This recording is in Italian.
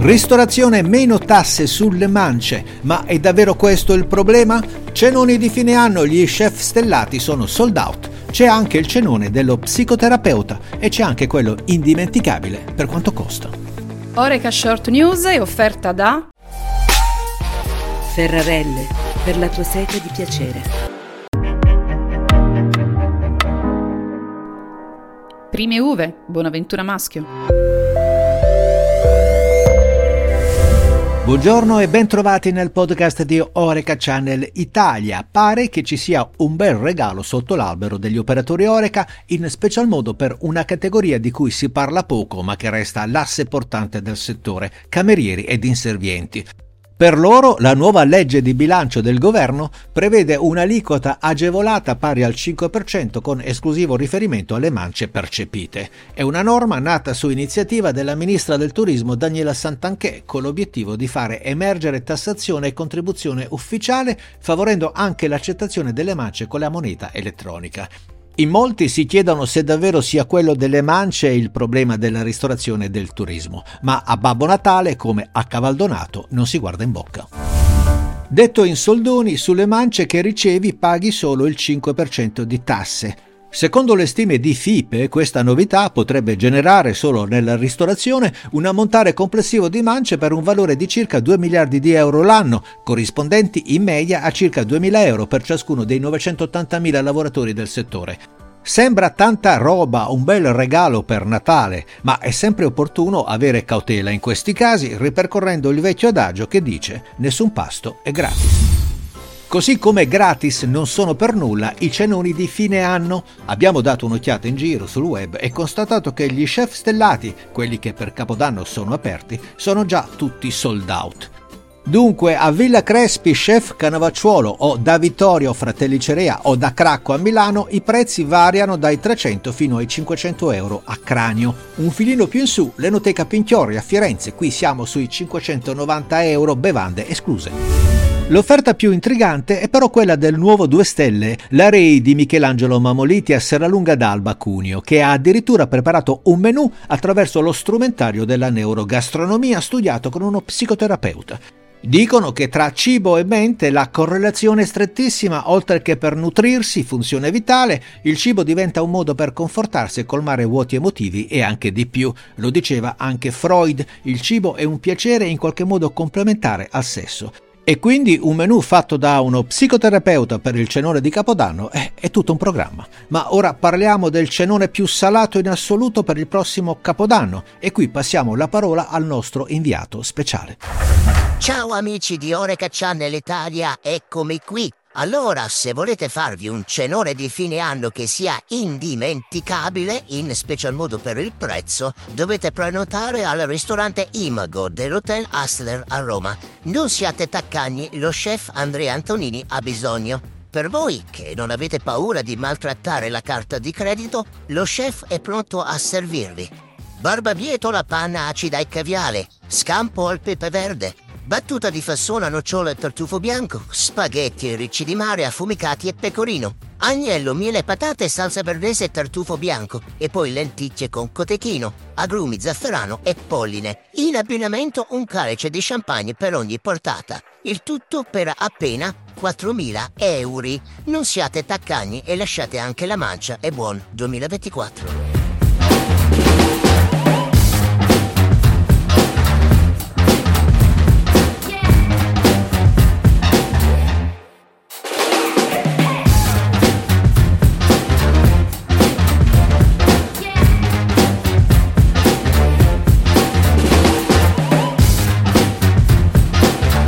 Ristorazione meno tasse sulle mance, ma è davvero questo il problema? Cenoni di fine anno, gli chef stellati sono sold out. C'è anche il cenone dello psicoterapeuta e c'è anche quello indimenticabile per quanto costa. Oreca Short News è offerta da Ferrarelle, per la tua sete di piacere. Prime uve, Bonaventura Maschio. Buongiorno e bentrovati nel podcast di Oreca Channel Italia. Pare che ci sia un bel regalo sotto l'albero degli operatori Oreca, in special modo per una categoria di cui si parla poco ma che resta l'asse portante del settore, camerieri ed inservienti. Per loro la nuova legge di bilancio del governo prevede un'aliquota agevolata pari al 5% con esclusivo riferimento alle mance percepite. È una norma nata su iniziativa della ministra del turismo Daniela Santanchè con l'obiettivo di fare emergere tassazione e contribuzione ufficiale favorendo anche l'accettazione delle mance con la moneta elettronica. In molti si chiedono se davvero sia quello delle mance il problema della ristorazione e del turismo, ma a Babbo Natale, come a Cavaldonato, non si guarda in bocca. Detto in soldoni, sulle mance che ricevi paghi solo il 5% di tasse, Secondo le stime di FIPE, questa novità potrebbe generare solo nella ristorazione un ammontare complessivo di mance per un valore di circa 2 miliardi di euro l'anno, corrispondenti in media a circa 2 mila euro per ciascuno dei 980 mila lavoratori del settore. Sembra tanta roba, un bel regalo per Natale, ma è sempre opportuno avere cautela in questi casi, ripercorrendo il vecchio adagio che dice nessun pasto è gratis. Così come gratis non sono per nulla i cenoni di fine anno. Abbiamo dato un'occhiata in giro sul web e constatato che gli chef stellati, quelli che per Capodanno sono aperti, sono già tutti sold out. Dunque a Villa Crespi, Chef Canavacciuolo o da Vittorio Fratelli Cerea o da Cracco a Milano i prezzi variano dai 300 fino ai 500 euro a cranio. Un filino più in su l'Enoteca Pinchiori a Firenze, qui siamo sui 590 euro bevande escluse. L'offerta più intrigante è però quella del nuovo 2 stelle, la Rei di Michelangelo Mamoliti a Serralunga d'Alba Cuneo, che ha addirittura preparato un menù attraverso lo strumentario della neurogastronomia studiato con uno psicoterapeuta. Dicono che tra cibo e mente la correlazione è strettissima, oltre che per nutrirsi, funzione vitale, il cibo diventa un modo per confortarsi e colmare vuoti emotivi e anche di più. Lo diceva anche Freud, il cibo è un piacere in qualche modo complementare al sesso. E quindi un menù fatto da uno psicoterapeuta per il cenone di Capodanno è, è, tutto un programma. Ma ora parliamo del cenone più salato in assoluto per il prossimo Capodanno e qui passiamo la parola al nostro inviato speciale. Ciao amici di Oreca Channel Italia, eccomi qui allora, se volete farvi un cenone di fine anno che sia indimenticabile, in special modo per il prezzo, dovete prenotare al ristorante Imago dell'Hotel Hustler a Roma. Non siate taccagni, lo chef Andrea Antonini ha bisogno. Per voi che non avete paura di maltrattare la carta di credito, lo chef è pronto a servirvi. Barbabietola panna acida e caviale, scampo al pepe verde, battuta di fassona, nocciola e tartufo bianco, spaghetti e ricci di mare affumicati e pecorino, agnello, miele, patate, salsa verdese e tartufo bianco, e poi lenticchie con cotechino, agrumi, zafferano e polline. In abbinamento un calice di champagne per ogni portata. Il tutto per appena 4.000 euro. Non siate taccagni e lasciate anche la mancia e buon 2024.